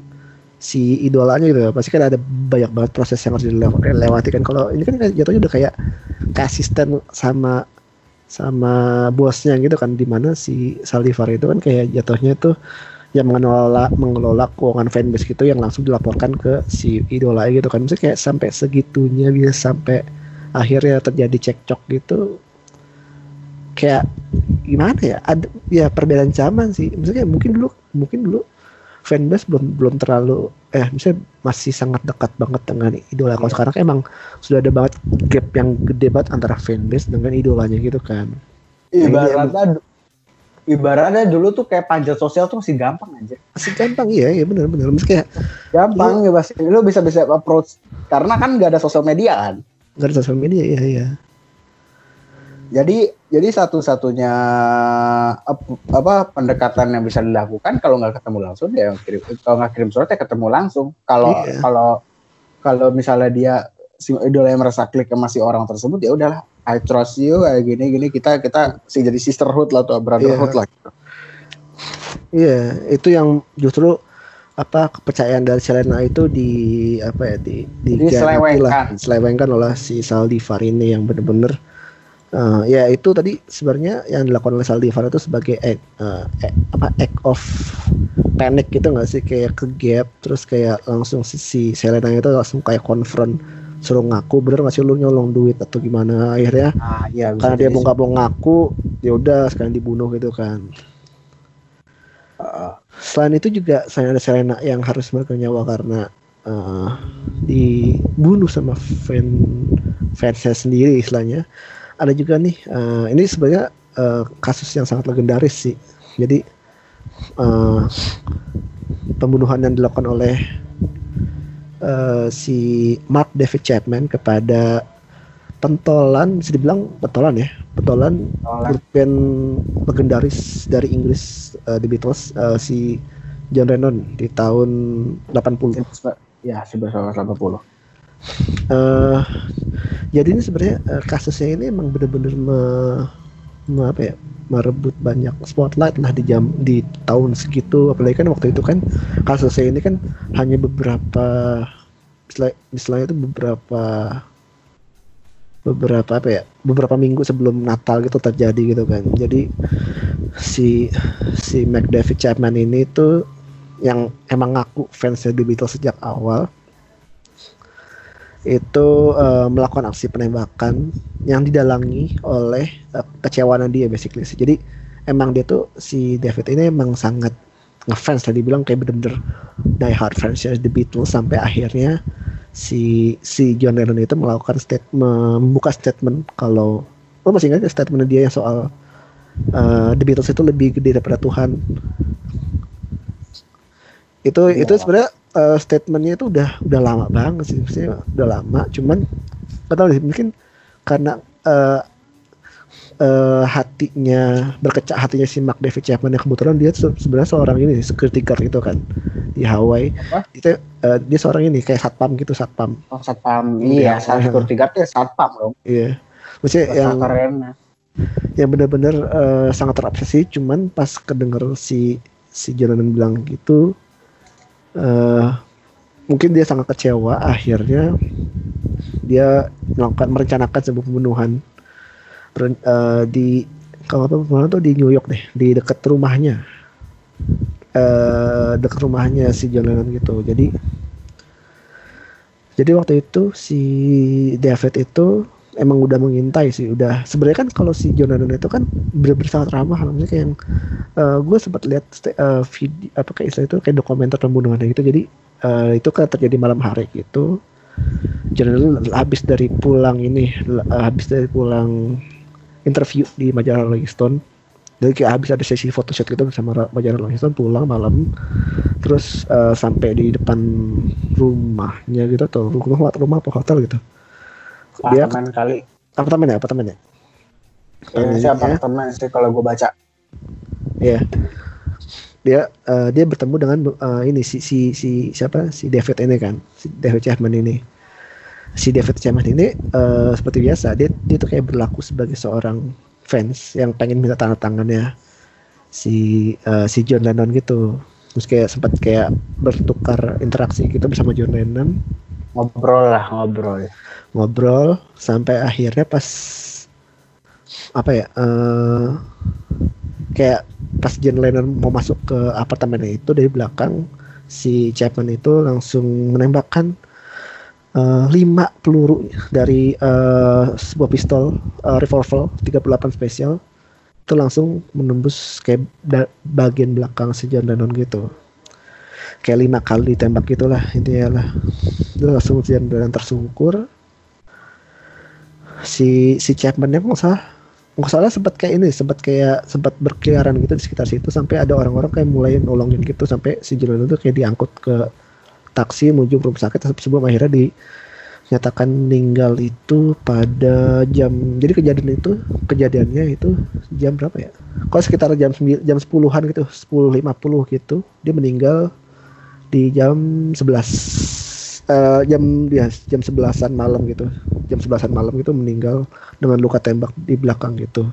si idolanya gitu ya. pasti kan ada banyak banget proses yang harus dilewati kan. Kalau ini kan jatuhnya udah kayak asisten sama sama bosnya gitu kan. Di mana si Saldivar itu kan kayak jatuhnya tuh yang mengelola mengelola keuangan fanbase gitu yang langsung dilaporkan ke si idola gitu kan. Misalnya kayak sampai segitunya bisa sampai akhirnya terjadi cekcok gitu. Kayak gimana ya? Ada ya perbedaan zaman sih. Misalnya mungkin dulu mungkin dulu fanbase belum belum terlalu eh misalnya masih sangat dekat banget dengan idola kalau iya. sekarang emang sudah ada banget gap yang gede banget antara fanbase dengan idolanya gitu kan ibaratnya ibaratnya dulu tuh kayak panjat sosial tuh masih gampang aja. Masih gampang iya, iya benar benar. Masih kayak gampang ya pasti lu bisa bisa approach karena kan gak ada sosial media kan. Gak ada sosial media iya iya. Jadi jadi satu-satunya apa pendekatan yang bisa dilakukan kalau nggak ketemu langsung ya kirim kalau nggak kirim surat ya ketemu langsung. Kalau iya. kalau kalau misalnya dia si idola yang merasa klik sama si orang tersebut ya udahlah I trust you kayak gini gini kita kita sih jadi sisterhood lah atau brotherhood yeah. lah gitu. Iya, yeah, itu yang justru apa kepercayaan dari Selena itu di apa ya di di diselewengkan selewengkan oleh si Saldivar ini yang bener-bener uh, ya itu tadi sebenarnya yang dilakukan oleh Saldivar itu sebagai act, uh, act, apa act of panic gitu nggak sih? Kayak ke gap terus kayak langsung si, si Selena itu langsung kayak confront suruh ngaku bener nggak sih lu nyolong duit atau gimana? Akhirnya ah, iya, karena dia mau nggak mau ngaku ya udah sekarang dibunuh gitu kan. Uh, selain itu juga saya ada Selena yang harus nyawa karena uh, dibunuh sama fan fansnya sendiri istilahnya ada juga nih uh, ini sebenarnya uh, kasus yang sangat legendaris sih. Jadi uh, pembunuhan yang dilakukan oleh uh, si Mark David Chapman kepada pentolan bisa dibilang pentolan ya pentolan grup band legendaris dari Inggris uh, The Beatles uh, si John Lennon di tahun 80 ya 1980 uh, jadi ini sebenarnya uh, kasusnya ini emang benar-benar me, me, apa ya merebut banyak spotlight lah di jam di tahun segitu. Apalagi kan waktu itu kan kasusnya ini kan hanya beberapa istilahnya itu beberapa beberapa apa ya beberapa minggu sebelum Natal gitu terjadi gitu kan. Jadi si si McDavid Chapman ini tuh yang emang ngaku fansnya The Beatles sejak awal itu uh, melakukan aksi penembakan yang didalangi oleh uh, kecewaan dia basically jadi emang dia tuh si David ini emang sangat ngefans tadi bilang kayak bener-bener die hard fans ya The Beatles sampai akhirnya si si John Lennon itu melakukan state membuka statement kalau lo masih ingat statement dia yang soal uh, The Beatles itu lebih gede daripada Tuhan itu ya. itu sebenarnya uh, statementnya itu udah udah lama banget sih maksudnya udah lama cuman tahu sih mungkin karena uh, eh, hatinya berkecak hatinya si Mark David Chapman yang kebetulan dia se- sebenarnya seorang ini security guard gitu kan di Hawaii Apa? itu eh, dia seorang ini kayak satpam gitu satpam Oh, satpam. Iya. Saat security guard ya satpam dong. iya maksudnya Bahasa yang kerennya. yang benar-benar eh, sangat terobsesi cuman pas kedenger si si Jonathan bilang gitu eh mungkin dia sangat kecewa. Akhirnya dia melakukan merencanakan sebuah pembunuhan. Eh, di kalau apa pembunuhan tuh di New York deh di dekat rumahnya. Eh dekat rumahnya si Jonathan gitu. Jadi jadi waktu itu si David itu emang udah mengintai sih udah. Sebenarnya kan kalau si Jonathan itu kan bener-bener sangat ramah namanya kayak yang gue sempat lihat uh, video apa kayak istilah itu kayak dokumenter pembunuhan gitu. Jadi eh, itu kan terjadi malam hari gitu. Jonathan habis dari pulang ini eh, habis dari pulang interview di majalah Rolling Stone. Jadi kayak habis ada sesi photoshoot gitu sama majalah Rolling Stone pulang malam. Terus eh, sampai di depan rumahnya gitu atau rumah rumah apa hotel gitu dia Apartemen kali. apartemen ya apartemen ya sih Apartemennya, apartemen sih kalau gue baca. ya dia eh, dia bertemu dengan eh, ini si si si siapa? Si David ini kan. Si David Chapman ini. Si David Chapman ini eh, seperti biasa dia dia tuh kayak berlaku sebagai seorang fans yang pengen minta tanda tangannya si eh, si John Lennon gitu. Terus kayak sempat kayak bertukar interaksi gitu bersama John Lennon Ngobrol lah, ngobrol. ngobrol sampai akhirnya pas apa ya eh kayak pas John Lennon mau masuk ke apartemennya itu dari belakang si Chapman itu langsung menembakkan eh, lima peluru dari eh, sebuah pistol eh, revolver 38 spesial itu langsung menembus kayak bagian belakang si John Lennon gitu kayak lima kali ditembak gitulah intinya lah itu langsung Lennon tersungkur. Si si Chapman-nya nggak salah. Nggak salah sempat kayak ini sempat kayak sempat berkeliaran gitu di sekitar situ sampai ada orang-orang kayak mulai nolongin gitu sampai si Lennon tuh kayak diangkut ke taksi menuju rumah sakit sebelum akhirnya dinyatakan meninggal itu pada jam jadi kejadian itu kejadiannya itu jam berapa ya? Kalau sekitar jam 9 jam 10-an gitu 10.50 gitu dia meninggal di jam 11 eh, jam ya jam 11-an malam gitu. Jam 11-an malam gitu meninggal dengan luka tembak di belakang gitu.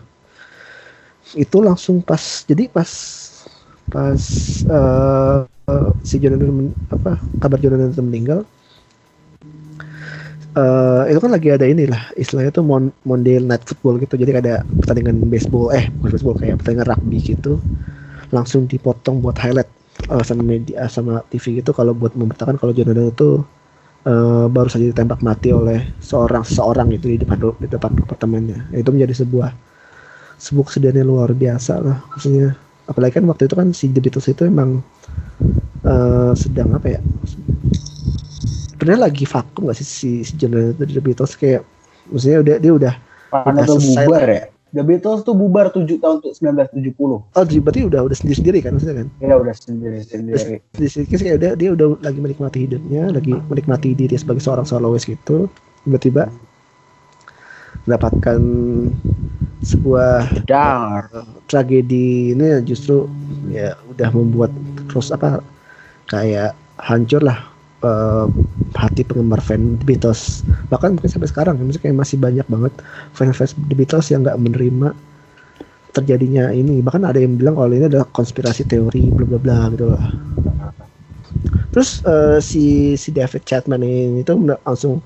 Itu langsung pas jadi pas pas eh, si Jonathan men- apa kabar Jonathan meninggal eh itu kan lagi ada inilah istilahnya tuh Mon Monday Night Football gitu. Jadi ada pertandingan baseball eh bukan baseball kayak pertandingan rugby gitu. Langsung dipotong buat highlight eh, sama media sama TV gitu kalau buat memberitakan kalau Jonathan itu eh, baru saja ditembak mati oleh seorang seorang itu di depan di depan apartemennya itu menjadi sebuah sebuah kesedihan yang luar biasa lah maksudnya apalagi kan waktu itu kan si The Beatles itu emang eh, sedang apa ya sebenarnya lagi vakum gak sih si, si John Lennon itu di The Beatles kayak maksudnya udah dia udah Karena Udah selesai. bubar ya. The Beatles tuh bubar 7 tahun tuh 1970. oh jadi berarti udah udah sendiri sendiri kan maksudnya kan Ya udah sendiri sendiri. di sini kayak udah dia udah lagi menikmati hidupnya lagi menikmati diri sebagai seorang soloist gitu tiba-tiba mendapatkan sebuah Dar. tragedi ini justru ya udah membuat terus apa kayak hancur lah eh, hati penggemar fan The Beatles. Bahkan mungkin sampai sekarang maksudnya kayak masih banyak banget fans-fans The Beatles yang nggak menerima terjadinya ini. Bahkan ada yang bilang kalau ini adalah konspirasi teori bla bla bla gitu lah terus eh, si si David Chapman ini itu langsung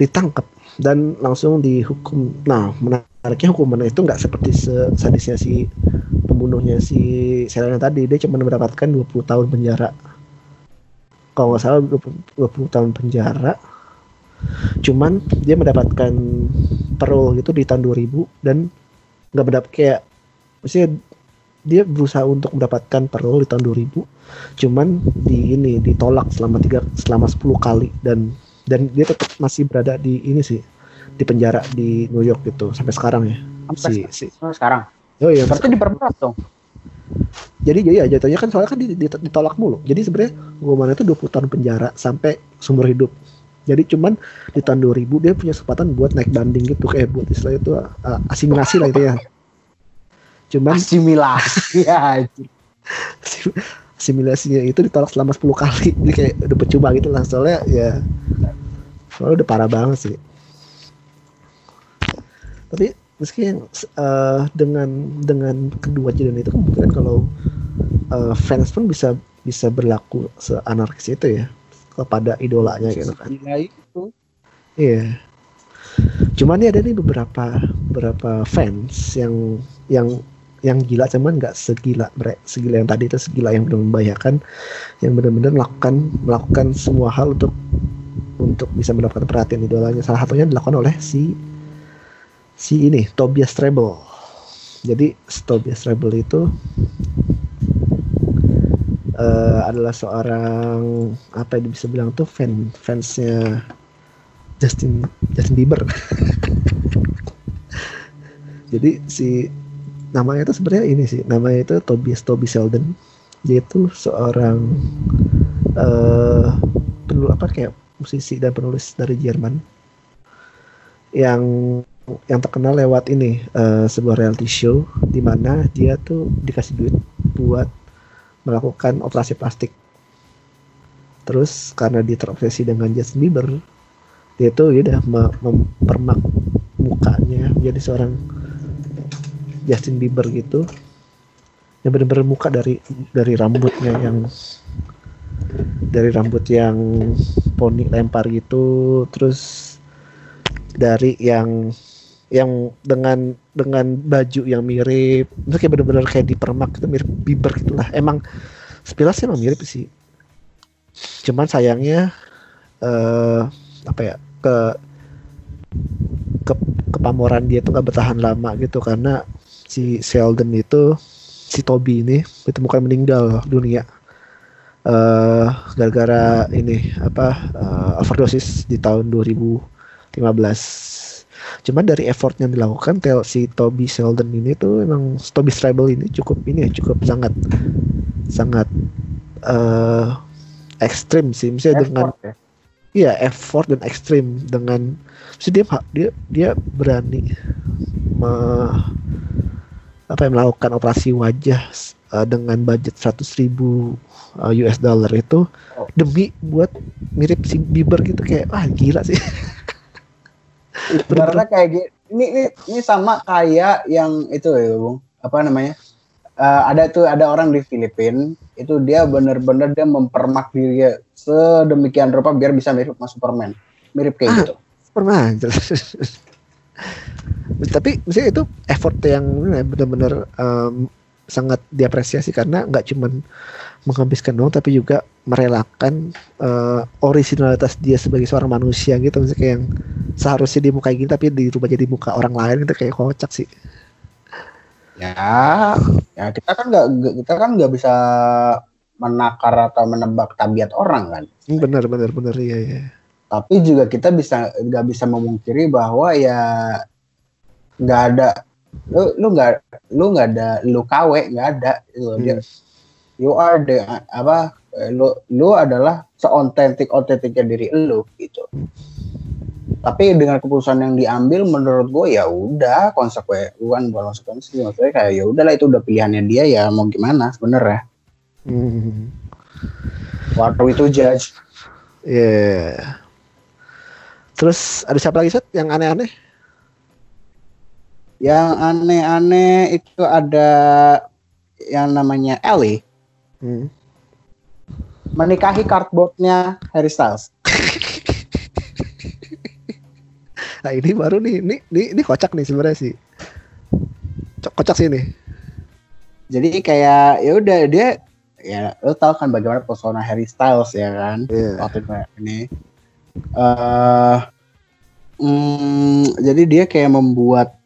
ditangkap dan langsung dihukum. Nah menariknya hukuman itu nggak seperti se- sadisnya si pembunuhnya si Selena tadi. Dia cuma mendapatkan 20 tahun penjara kalau nggak salah 20, 20 tahun penjara. Cuman dia mendapatkan parole gitu di tahun 2000 dan nggak mendapat kayak maksudnya dia berusaha untuk mendapatkan parole di tahun 2000 cuman di ini ditolak selama tiga selama 10 kali dan dan dia tetap masih berada di ini sih di penjara di New York gitu sampai sekarang ya. Sampai si si. Sekarang. oh iya. Berarti diperberat dong. Jadi jadi ya jatuhnya kan soalnya kan di- di- ditolak mulu jadi sebenarnya hukumannya itu 20 tahun penjara sampai seumur hidup Jadi cuman di tahun 2000 dia punya kesempatan buat naik banding gitu kayak buat istilah itu uh, asimilasi lah itu ya. Cuman asimilasi [laughs] ya. asimilasinya itu ditolak selama 10 kali. Jadi kayak udah percuma gitu lah soalnya ya soalnya udah parah banget sih. Tapi meski uh, dengan dengan kedua kejadian itu kemungkinan kalau uh, fans pun bisa bisa berlaku seanarkis itu ya kepada idolanya gitu kan. itu. Iya. Cuman ya ada nih beberapa beberapa fans yang yang yang gila cuman nggak segila mereka segila yang tadi itu segila yang benar membahayakan yang benar-benar melakukan melakukan semua hal untuk untuk bisa mendapatkan perhatian idolanya salah satunya dilakukan oleh si si ini Tobias Treble jadi Tobias Treble itu uh, adalah seorang apa yang bisa bilang tuh fan fansnya Justin Justin Bieber. [laughs] Jadi si namanya itu sebenarnya ini sih namanya itu Tobias Toby Sheldon. Dia itu seorang uh, penulis apa kayak musisi dan penulis dari Jerman yang yang terkenal lewat ini uh, sebuah reality show di mana dia tuh dikasih duit buat melakukan operasi plastik. Terus karena dia terobsesi dengan Justin Bieber, dia tuh ya udah mempermak mukanya menjadi seorang Justin Bieber gitu. Yang benar-benar muka dari dari rambutnya yang dari rambut yang poni lempar gitu, terus dari yang yang dengan dengan baju yang mirip. Itu kayak bener-bener kayak dipermak itu mirip Bieber gitulah. Emang sepilas emang mirip sih. Cuman sayangnya uh, apa ya ke ke kepamoran dia tuh nggak bertahan lama gitu. Karena si Sheldon itu si Toby ini ditemukan meninggal dunia. Uh, gara-gara ini apa uh, overdosis di tahun 2015 Cuman dari effort yang dilakukan tel si Toby Sheldon ini tuh emang Toby Strable ini cukup ini ya cukup sangat sangat uh, ekstrim sih misalnya effort, dengan ya? iya effort dan ekstrim dengan dia dia dia berani me, apa yang melakukan operasi wajah uh, dengan budget 100 ribu uh, eh, US dollar itu oh. demi buat mirip si Bieber gitu kayak wah gila sih [laughs] Sebenarnya kayak gini, ini, ini ini sama kayak yang itu ya, Bung. Apa namanya? Uh, ada tuh ada orang di Filipina itu dia bener-bener dia mempermak diri sedemikian rupa biar bisa mirip sama Superman. Mirip kayak ah, gitu. Superman. [laughs] Tapi misalnya itu effort yang benar-benar um, sangat diapresiasi karena nggak cuman menghabiskan uang tapi juga merelakan uh, originalitas dia sebagai seorang manusia gitu. Misalnya kayak yang seharusnya di muka gini tapi dirubah jadi muka orang lain itu kayak kocak sih. Ya ya kita kan nggak kita kan nggak bisa menakar atau menebak tabiat orang kan? Hmm, benar benar benar. Iya iya. Tapi juga kita bisa nggak bisa memungkiri bahwa ya nggak ada lu lu nggak lu nggak ada lu kawe nggak ada. Gitu hmm. dia you are the apa lu lu adalah seontentik otentiknya diri lu gitu. Tapi dengan keputusan yang diambil menurut gue ya udah konsekuensi bukan bukan konsekuensi maksudnya kayak ya udahlah itu udah pilihannya dia ya mau gimana sebenarnya. Hmm. what are we to judge? Yeah. Terus ada siapa lagi set yang aneh-aneh yang aneh-aneh itu ada yang namanya Ellie Hmm. Menikahi cardboardnya Harry Styles. nah ini baru nih, ini ini, ini kocak nih sebenarnya sih. Kocak sih ini. Jadi kayak ya udah dia ya lo tau kan bagaimana pesona Harry Styles ya kan yeah. waktu ini. Uh, mm, jadi dia kayak membuat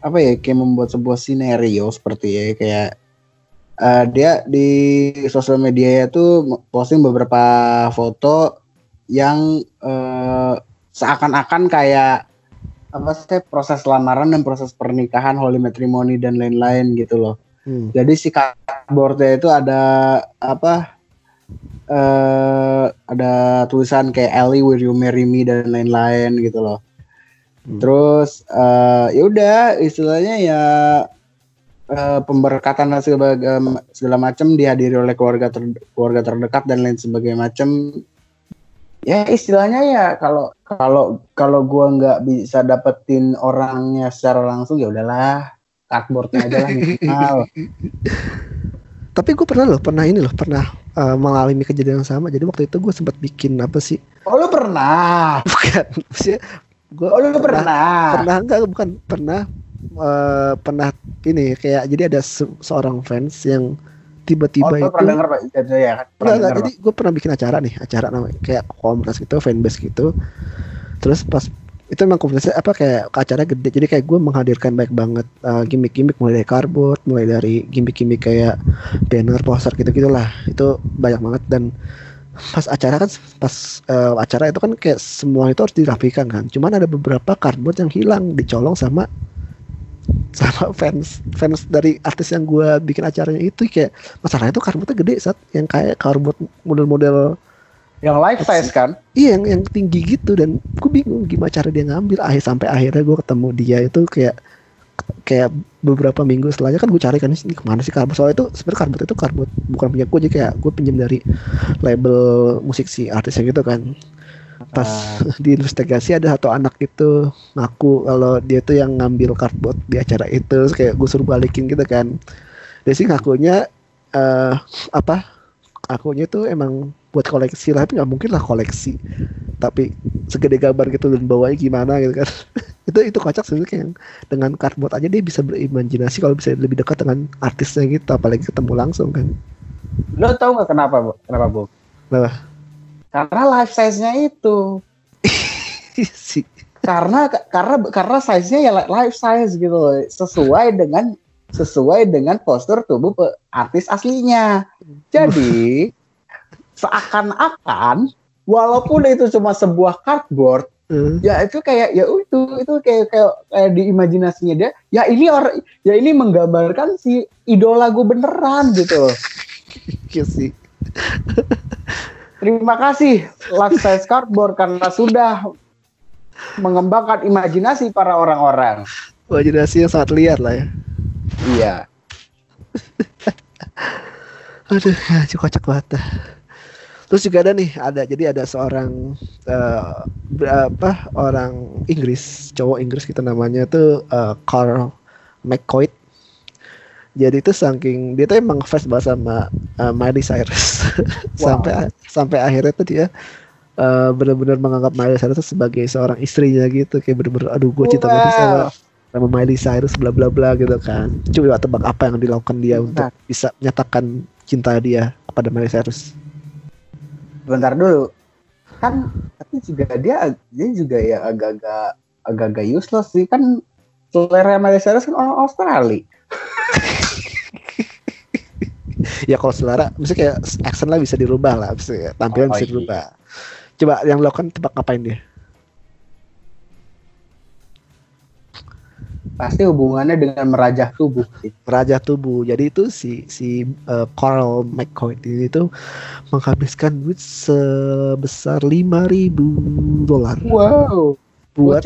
apa ya kayak membuat sebuah skenario seperti ya kayak uh, dia di sosial media itu posting beberapa foto yang uh, seakan-akan kayak apa sih proses lamaran dan proses pernikahan, holy matrimony dan lain-lain gitu loh. Hmm. Jadi si cardboardnya itu ada apa eh ada tulisan kayak Ellie will you marry me dan lain-lain gitu loh. Hmm. Terus eh ya udah istilahnya ya eh, pemberkatan segala, segala macam dihadiri oleh keluarga ter- keluarga terdekat dan lain sebagainya macam. Ya istilahnya ya kalau kalau kalau gua nggak bisa dapetin orangnya secara langsung ya udahlah cardboardnya aja lah minimal. [laughs] Tapi gue pernah loh, pernah ini loh, pernah uh, mengalami kejadian yang sama. Jadi waktu itu gue sempat bikin apa sih? Oh lu pernah? [laughs] Bukan, maksudnya gue Oh lu pernah? pernah. Enggak? Bukan pernah. Eh, pernah ini kayak jadi ada se- seorang fans yang tiba-tiba oh, itu pernah denger Pak? Itu ya kan? Pernah Enggak, denger, jadi gue pernah bikin acara nih acara namanya kayak komunitas gitu fanbase gitu. Terus pas itu emang komunitasnya apa kayak acara gede. Jadi kayak gue menghadirkan baik banget uh, gimmick-gimmick. Mulai dari cardboard mulai dari gimmick-gimmick kayak banner poster gitu gitulah itu banyak banget dan pas acara kan pas uh, acara itu kan kayak semua itu harus dirapikan kan. Cuman ada beberapa cardboard yang hilang dicolong sama sama fans fans dari artis yang gue bikin acaranya itu kayak masalahnya itu cardboardnya gede saat yang kayak cardboard model-model Yang life size kan? iya yang yang tinggi gitu. Dan gue bingung gimana cara dia ngambil. Akhir sampai akhirnya gue ketemu dia itu kayak kayak beberapa minggu setelahnya kan gue cari kan ini ke mana sih karbot? Soalnya itu sebenarnya karbot itu karbot bukan punya gue jadi kayak gue pinjam dari label musik si artisnya gitu kan. Pas di investigasi ada satu anak itu ngaku kalau dia tuh yang ngambil cardboard di acara itu Terus kayak gue suruh balikin gitu kan. Dia sih ngakunya eh apa akunya tuh emang buat koleksi lah tapi nggak mungkin lah koleksi. Tapi segede gambar gitu dan bawanya gimana gitu kan [laughs] itu itu kocak kayak yang dengan cardboard aja dia bisa berimajinasi kalau bisa lebih dekat dengan artisnya gitu apalagi ketemu langsung kan Lo tau gak kenapa, Bu? Kenapa, Bu? Kenapa? Karena life size-nya itu. [laughs] sih Karena karena karena size-nya ya life size gitu loh. Sesuai dengan sesuai dengan postur tubuh artis aslinya. Jadi [laughs] seakan-akan walaupun itu cuma sebuah cardboard Eh, ya itu kayak ya itu itu kayak kayak, kayak di imajinasinya dia ya ini orang ya ini menggambarkan si idola gue beneran gitu iya sih. Terima kasih life size cardboard karena sudah mengembangkan imajinasi para orang-orang. Imajinasi yang sangat liar lah ya. Iya. [laughs] Aduh, ya, kocak banget. Terus juga ada nih, ada jadi ada seorang eh, berapa orang Inggris, cowok Inggris kita namanya tuh eh, Carl McCoy. Jadi itu saking dia tuh emang fans banget sama eh, Miley Cyrus. [laughs] sampai sampai akhirnya tuh dia eh, benar-benar menganggap Miley Cyrus sebagai seorang istrinya gitu, kayak bener-bener aduh gue cinta banget sama Wow. sama Miley Cyrus bla bla bla gitu kan. Coba tebak apa yang dilakukan dia untuk bisa menyatakan cinta dia kepada Miley Cyrus. Bentar dulu kan tapi juga dia dia juga ya agak-agak agak-agak useless sih kan selera Miley Cyrus kan orang Australia [laughs] Ya kalau selera, misalnya kayak accent lah bisa dirubah lah, bisa ya, tampilan Oh, bisa iya. dirubah. Coba yang dilakukan tebak ngapain dia? Pasti hubungannya dengan merajah tubuh. Raja tubuh. Jadi itu si si uh, Carl McCoy ini tuh menghabiskan duit sebesar 5000 dolar wow buat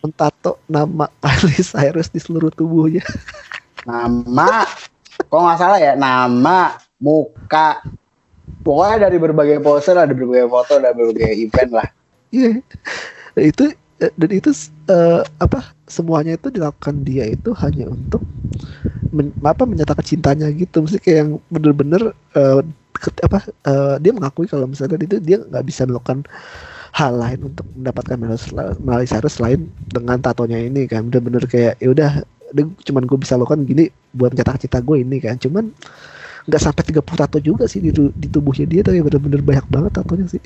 mentato nama [laughs] Miley Cyrus di seluruh tubuhnya. nama kok nggak salah ya nama muka pokoknya dari berbagai poster ada berbagai foto ada berbagai event lah Iya. Dan itu dan itu eh, apa semuanya itu dilakukan dia itu hanya untuk men- apa menyatakan cintanya gitu. Mesti kayak yang bener-bener eh, ket- apa eh, dia mengakui kalau misalnya itu dia nggak bisa melakukan hal lain untuk mendapatkan Miley Cyrus selain dengan tatonya ini kan. Bener-bener kayak ya udah cuman gue bisa lakukan gini buat menyatakan cinta gue ini kan. Cuman nggak sampai 30 tato juga sih di, di tubuhnya dia tapi bener-bener banyak banget tatonya sih.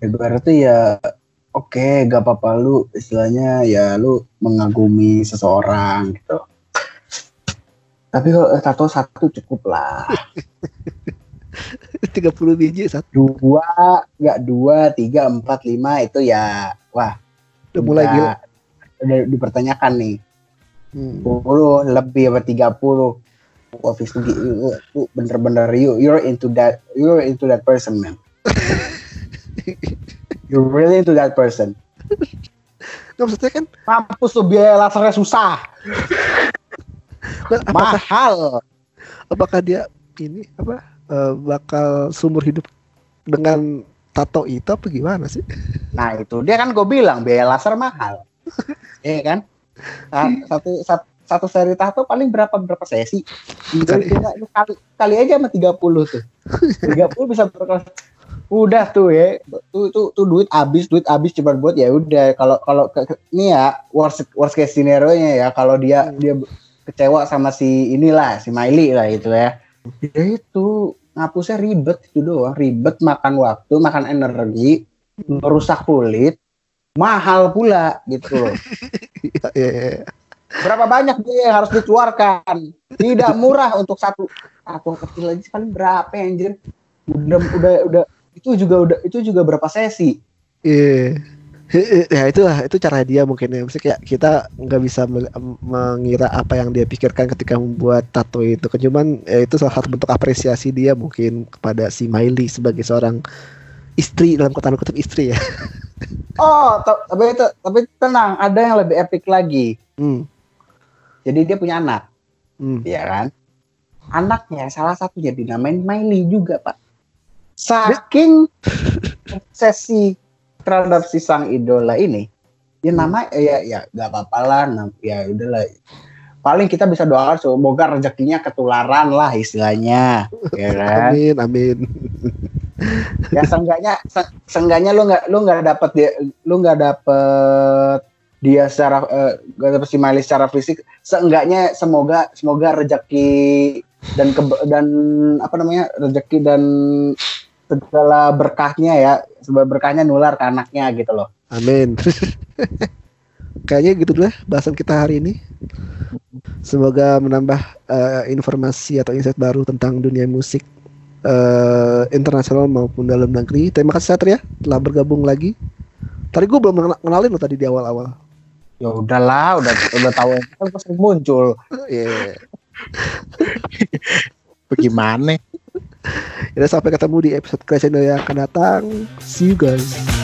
[laughs] Berarti ya oke gak apa-apa lu istilahnya ya lu mengagumi seseorang gitu. Tapi kalau eh, tato satu cukup lah. [laughs] 30 biji satu dua nggak dua tiga empat lima itu ya wah. Udah mulai gila. udah dipertanyakan nih. Hmm. 10 lebih apa 30 wah Visugi lu, lu bener-bener you you're into that you're into that person man [laughs] you're really into that person. [laughs] Nggak maksudnya kan mampus tuh biaya lasernya susah. Apakah mahal. apakah dia ini apa eh, bakal sumur hidup dengan tato itu apa gimana sih? nah itu dia kan gue bilang biaya laser mahal. [laughs] Iya kan? Nah, satu, satu satu seri tato paling berapa berapa sesi? Kali. kali, kali, kali aja sama 30 tuh. [laughs] 30 bisa berkelas udah tuh ya. Tuh tuh, tuh duit habis duit habis cuma buat ya udah. Kalau kalau ini ya worst worst case scenario nya ya kalau dia dia kecewa sama si inilah si Miley lah itu ya. Ya itu ngapusnya ribet itu doang. Ribet makan waktu makan energi merusak kulit mahal pula gitu. Loh [laughs] Iya, iya, iya. berapa banyak dia yang harus dikeluarkan? Tidak murah untuk satu. Tato kecil aja paling berapa ya, anjir? Udah udah udah itu juga udah itu juga berapa sesi Iya. Ya itu lah, itu cara dia mungkin ya. Maksudnya kayak kita nggak bisa mengira apa yang dia pikirkan ketika membuat tato itu. Cuman ya, itu salah satu bentuk apresiasi dia mungkin kepada si Miley sebagai seorang istri dalam kata kutip istri ya. [laughs] oh ta- tapi itu tapi tenang ada yang lebih epic lagi Hmm. jadi dia punya anak Hmm. ya kan anaknya salah satunya dinamain Miley juga pak saking obsesi terhadap si sang idola ini ya nama ya ya nggak apa-apa lah ya udahlah. Paling kita bisa doakan semoga rezekinya ketularan lah istilahnya [laughs] ya kan? Amin, amin. ya seenggaknya se- seenggaknya lu nggak lu nggak dapet dia lu nggak dapet dia secara eh, nggak dapet si Miley secara fisik seenggaknya semoga semoga rezeki dan ke, dan apa namanya rezeki dan segala berkahnya ya segala berkahnya nular ke anaknya gitu loh Amin. [laughs] Kayaknya gitu ya bahasan kita hari ini. Semoga menambah eh, informasi atau insight baru tentang dunia musik eh, internasional maupun dalam negeri. Terima kasih Satria telah bergabung lagi. Tadi gue belum kenalin lo tadi di awal-awal. ya udahlah udah udah tahu kan pasti muncul Iya. [laughs] Bagaimana? Ya, sampai ketemu di episode Crash yang akan datang. See you guys.